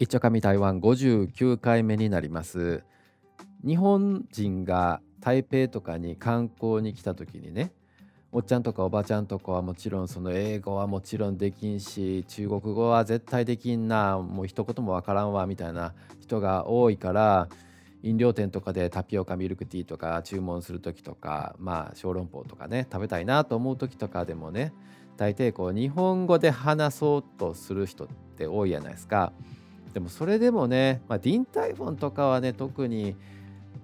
一丁上台湾59回目になります日本人が台北とかに観光に来た時にねおっちゃんとかおばちゃんとかはもちろんその英語はもちろんできんし中国語は絶対できんなもう一言もわからんわみたいな人が多いから飲料店とかでタピオカミルクティーとか注文する時とかまあ小籠包とかね食べたいなと思う時とかでもね大抵こう日本語で話そうとする人って多いじゃないですか。でもそれでもね、まあ、ディンタイフォンとかはね特に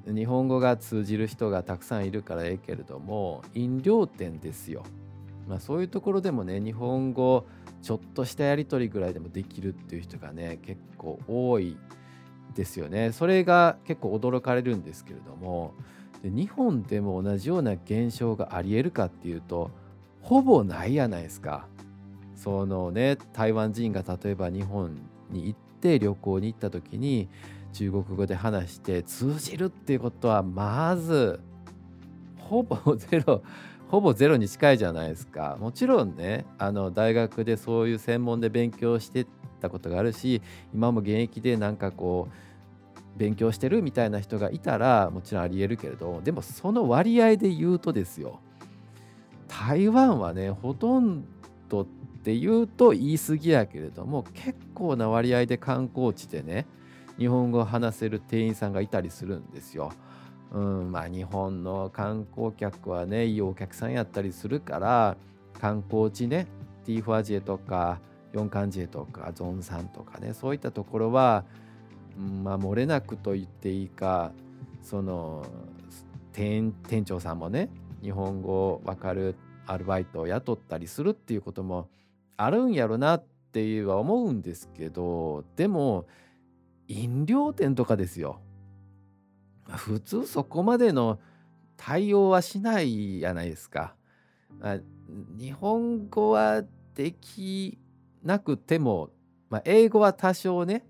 日本語が通じる人がたくさんいるからええけれども飲料店ですよ、まあ、そういうところでもね日本語ちょっとしたやり取りぐらいでもできるっていう人がね結構多いですよね。それが結構驚かれるんですけれどもで日本でも同じような現象がありえるかっていうとほぼないやないですか。そのね台湾人が例えば日本に行って旅行に行った時に中国語で話して通じるっていうことはまずほぼゼロほぼゼロに近いじゃないですか。もちろんねあの大学でそういう専門で勉強してたことがあるし今も現役でなんかこう勉強してるみたいな人がいたらもちろんありえるけれどでもその割合で言うとですよ。台湾はねほとんどって言うと言い過ぎやけれども結構な割合で観光地でね日本語を話せる店員さんがいたりするんですよ。うんまあ、日本の観光客はねいいお客さんやったりするから観光地ねティーファジエとか四冠ジエとかゾンさんとかねそういったところは、うんまあ、漏れなくと言っていいかその店店長さんもね日本語わかるアルバイトを雇ったりするっていうこともあるんやろなっては思うんですけどでも飲料店とかですよ。普通そこまでの対応はしないじゃないですか。あ日本語はできなくても、まあ、英語は多少ね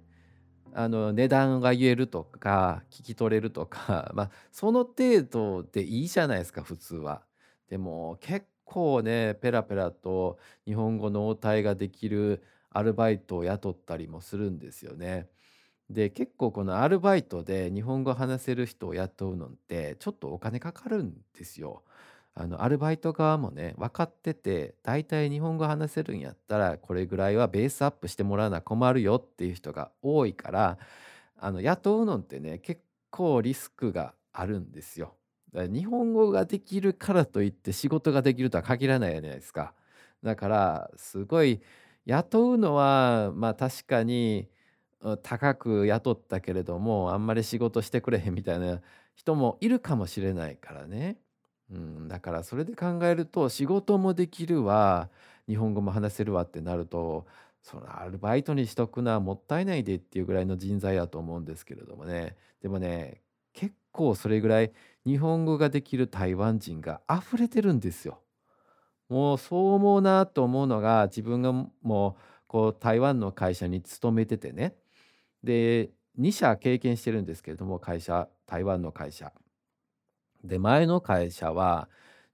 あの値段が言えるとか聞き取れるとか、まあ、その程度でいいじゃないですか普通は。でも結構ねペラペラと日本語の応対ができるアルバイトを雇ったりもするんですよね。で結構このアルバイトで日本語話せる人を雇うのってちょっとお金かかるんですよ。あのアルバイト側もね分かってて大体日本語話せるんやったらこれぐらいはベースアップしてもらわな困るよっていう人が多いからあの雇うのってね結構リスクがあるんですよ。だ日本語ができるからといって仕事ができるとは限らないじゃないですか。だからすごい雇うのはまあ確かに高く雇ったけれどもあんまり仕事してくれへんみたいな人もいるかもしれないからね。うん、だからそれで考えると仕事もできるわ日本語も話せるわってなるとそのアルバイトにしとくのはもったいないでっていうぐらいの人材だと思うんですけれどもねでもね構それぐらい日本語ができる台湾人が溢れてるんですよ。もうそう思うなと思うのが自分がもうこう台湾の会社に勤めててねで2社経験してるんですけれども会社台湾の会社で前の会社は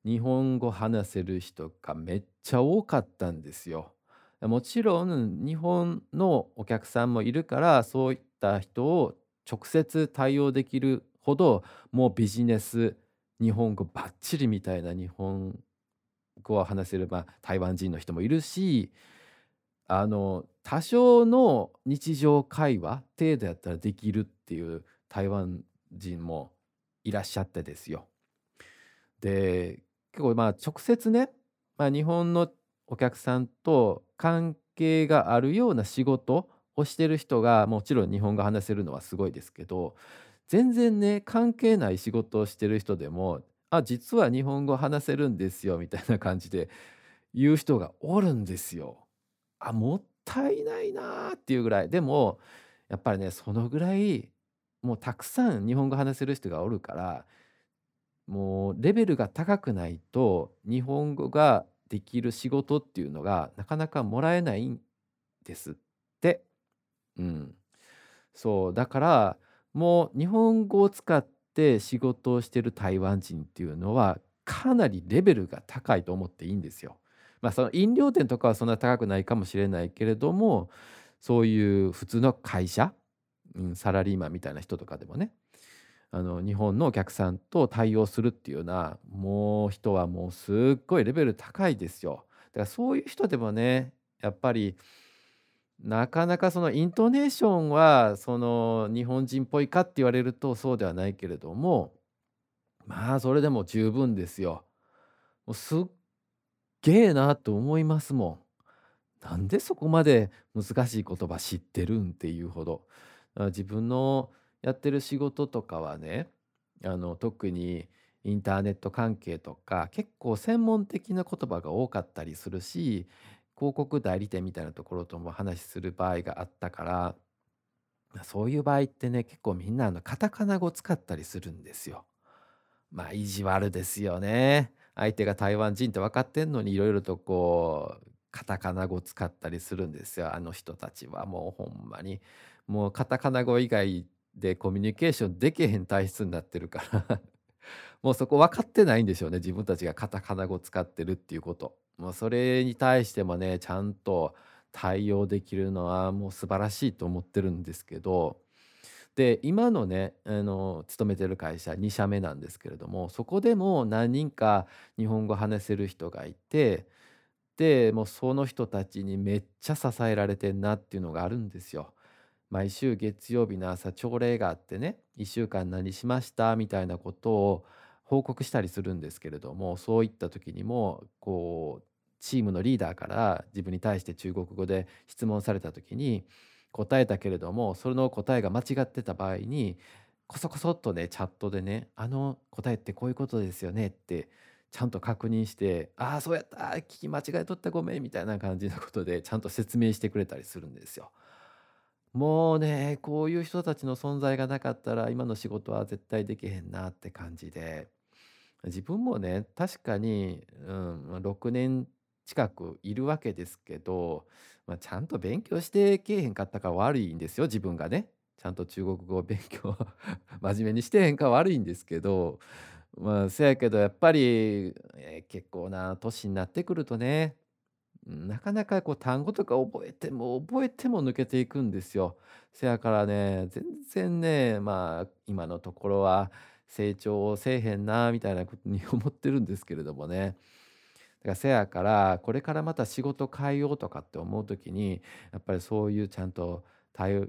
日本語話せる人がめっちゃ多かったんですよ。もちろん日本のお客さんもいるからそういった人を直接対応できるほどもうビジネス日本語バッチリみたいな日本語を話せる、まあ、台湾人の人もいるしあの多少の日常会話程度やったらできるっていう台湾人もいらっしゃってですよ。で結構まあ直接ね、まあ、日本のお客さんと関係があるような仕事をしてる人がもちろん日本語話せるのはすごいですけど全然ね関係ない仕事をしてる人でもあ実は日本語話せるんですよみたいな感じで言う人がおるんですよ。あもったいないなっていうぐらいでもやっぱりねそのぐらいもうたくさん日本語話せる人がおるからもうレベルが高くないと日本語ができる仕事っていうのがなかなかもらえないんですって。うん。そうだからもう日本語を使って仕事をしてる台湾人っていうのはかなりレベルが高いと思っていいんですよ。まあ、その飲料店とかはそんな高くないかもしれないけれどもそういう普通の会社、うん、サラリーマンみたいな人とかでもねあの日本のお客さんと対応するっていうようなもう人はもうすっごいレベル高いですよ。だからそういう人でもねやっぱりなかなかそのイントネーションはその日本人っぽいかって言われるとそうではないけれどもまあそれでも十分ですよ。もうすっげえなと思いますもん。なんでそこまで難しい言葉知ってるんっていうほど。自分のやってる仕事とかはねあの特にインターネット関係とか結構専門的な言葉が多かったりするし広告代理店みたいなところとも話しする場合があったからそういう場合ってね結構みんなあのカタカナ語使ったりするんですよ。まあ意地悪ですよね。相手が台湾人って分かってんのにいろいろとこうカタカナ語使ったりするんですよあの人たちはもうほんまにもうカタカナ語以外でコミュニケーションできへん体質になってるから もうそこ分かってないんでしょうね自分たちがカタカナ語使ってるっていうこともうそれに対してもねちゃんと対応できるのはもう素晴らしいと思ってるんですけどで今のねあの勤めてる会社2社目なんですけれどもそこでも何人か日本語話せる人がいてでもうその人たちにめっちゃ支えられてんなっていうのがあるんですよ。毎週月曜日の朝朝礼があってね1週間何しましたみたいなことを報告したりするんですけれどもそういった時にもこうチームのリーダーから自分に対して中国語で質問された時に答えたけれどもその答えが間違ってた場合にこそこそっとねチャットでね「あの答えってこういうことですよね」ってちゃんと確認して「ああそうやった聞き間違えとったごめん」みたいな感じのことでちゃんと説明してくれたりするんですよ。もうね、こういう人たちの存在がなかったら、今の仕事は絶対できへんなって感じで、自分もね、確かに、うん、6年近くいるわけですけど、まあ、ちゃんと勉強してけえへんかったか悪いんですよ、自分がね。ちゃんと中国語を勉強 真面目にしてへんか悪いんですけど、まあ、せやけどやっぱり、え、結構な年になってくるとねなかなかこう単語とか覚えても覚えても抜けていくんですよ。せやからね、全然ね、まあ今のところは成長をせえへんなみたいなことに思ってるんですけれどもね。だからせやからこれからまた仕事変えようとかって思う時にやっぱりそういうちゃんと台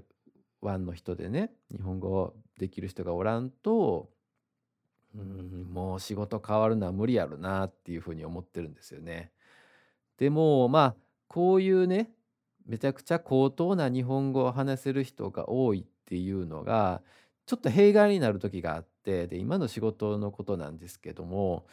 湾の人でね日本語できる人がおらんとうんもう仕事変わるのは無理やろなっていうふうに思ってるんですよね。でもまあこういうねめちゃくちゃ高等な日本語を話せる人が多いっていうのがちょっと弊害になる時があっててで今の仕事のことなんですけども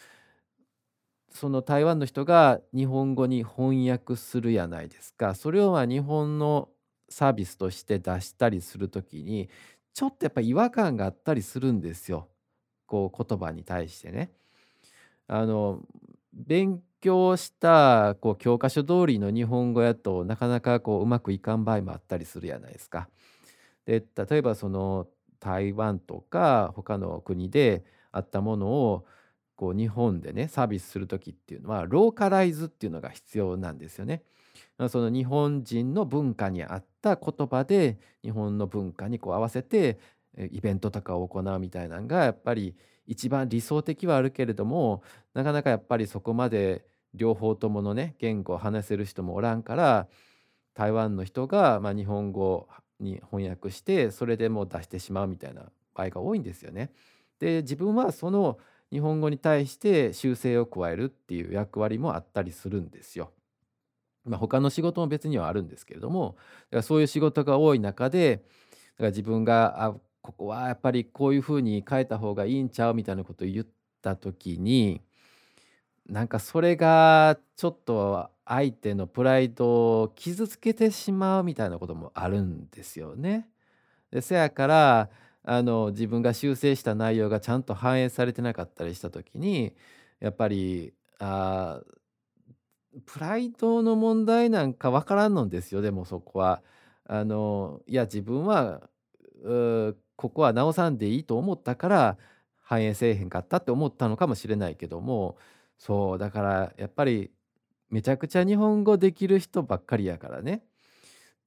その台湾の人が日本語に翻訳するやないですかそれをまあ日本のサービスとして出したりする時にちょっとやっぱ違和感があったりするんですよこう言葉に対してね。あの勉強したこう教科書通りの日本語やとなかなかこううまくいかん場合もあったりするやないですか。で例えばその台湾とか他の国であったものをこう日本でねサービスする時っていうのはローカライズっていうのが必要なんですよね。その日本人の文化に合った言葉で日本の文化にこう合わせてイベントとかを行うみたいなのがやっぱり一番理想的はあるけれどもなかなかやっぱりそこまで両方とものね言語を話せる人もおらんから台湾の人がま日本語に翻訳してそれでもう出してしまうみたいな場合が多いんですよね。で自分はその日本語に対して修正を加えるっていう役割もあったりするんですよ。まあ、他の仕事も別にはあるんですけれどもだからそういう仕事が多い中でだから自分があここはやっぱりこういうふうに変えた方がいいんちゃうみたいなことを言った時になんかそれがちょっと相手のプライドを傷つけてしまうみたいなこともあるんですよね。でせやからあの自分が修正した内容がちゃんと反映されてなかったりした時にやっぱりあプライドの問題なんか分からんのですよでもそこは。あのいや自分はここは直さんでいいと思ったから反映せえへんかったって思ったのかもしれないけどもそうだからやっぱりめちゃくちゃ日本語できる人ばっかりやからね。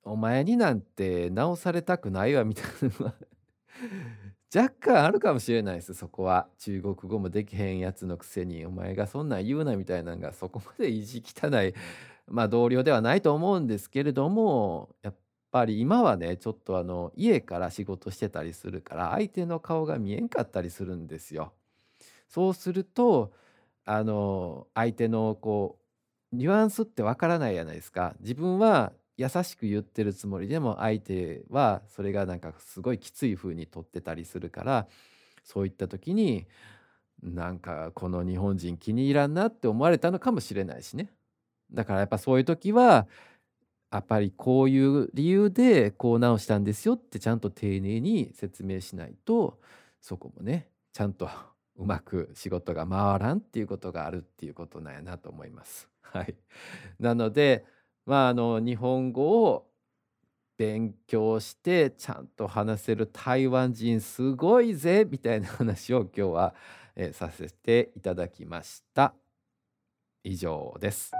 お前になんて直されたくないわみたいなのは。若干あるかもしれないです。そこは。中国語もできへんやつのくせに。お前がそんなん言うなみたいなのが。そこまで意地汚い。まあ同僚ではないと思うんですけれどもやっぱり今はねちょっとあの家から仕事してたりするから相手の顔が見えんかったりするんですよ。そうするとあの相手のこうニュアンスってわからないじゃないですか。自分は優しく言ってるつもりでも相手はそれがなんかすごいきつい風に取ってたりするからそういった時になんかこの日本人気に入らんなって思われたのかもしれないしね。だからやっぱそういう時はやっぱりこういう理由でこう直したんですよってちゃんと丁寧に説明しないとそこもねちゃんとうまく仕事が回らんっていうことがあるっていうことなんやなと思います。はい、なのでまああの日本語を勉強してちゃんと話せる台湾人すごいぜみたいな話を今日は、えさせていただきました。以上です。